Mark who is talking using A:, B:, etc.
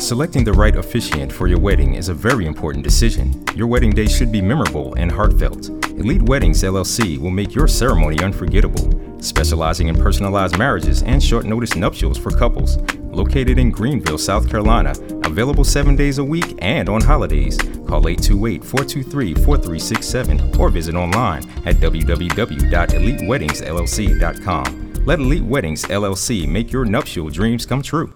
A: Selecting the right officiant for your wedding is a very important decision. Your wedding day should be memorable and heartfelt. Elite Weddings LLC will make your ceremony unforgettable, specializing in personalized marriages and short notice nuptials for couples. Located in Greenville, South Carolina, available seven days a week and on holidays. Call 828 423 4367 or visit online at www.eliteweddingsllc.com. Let Elite Weddings LLC make your nuptial dreams come true.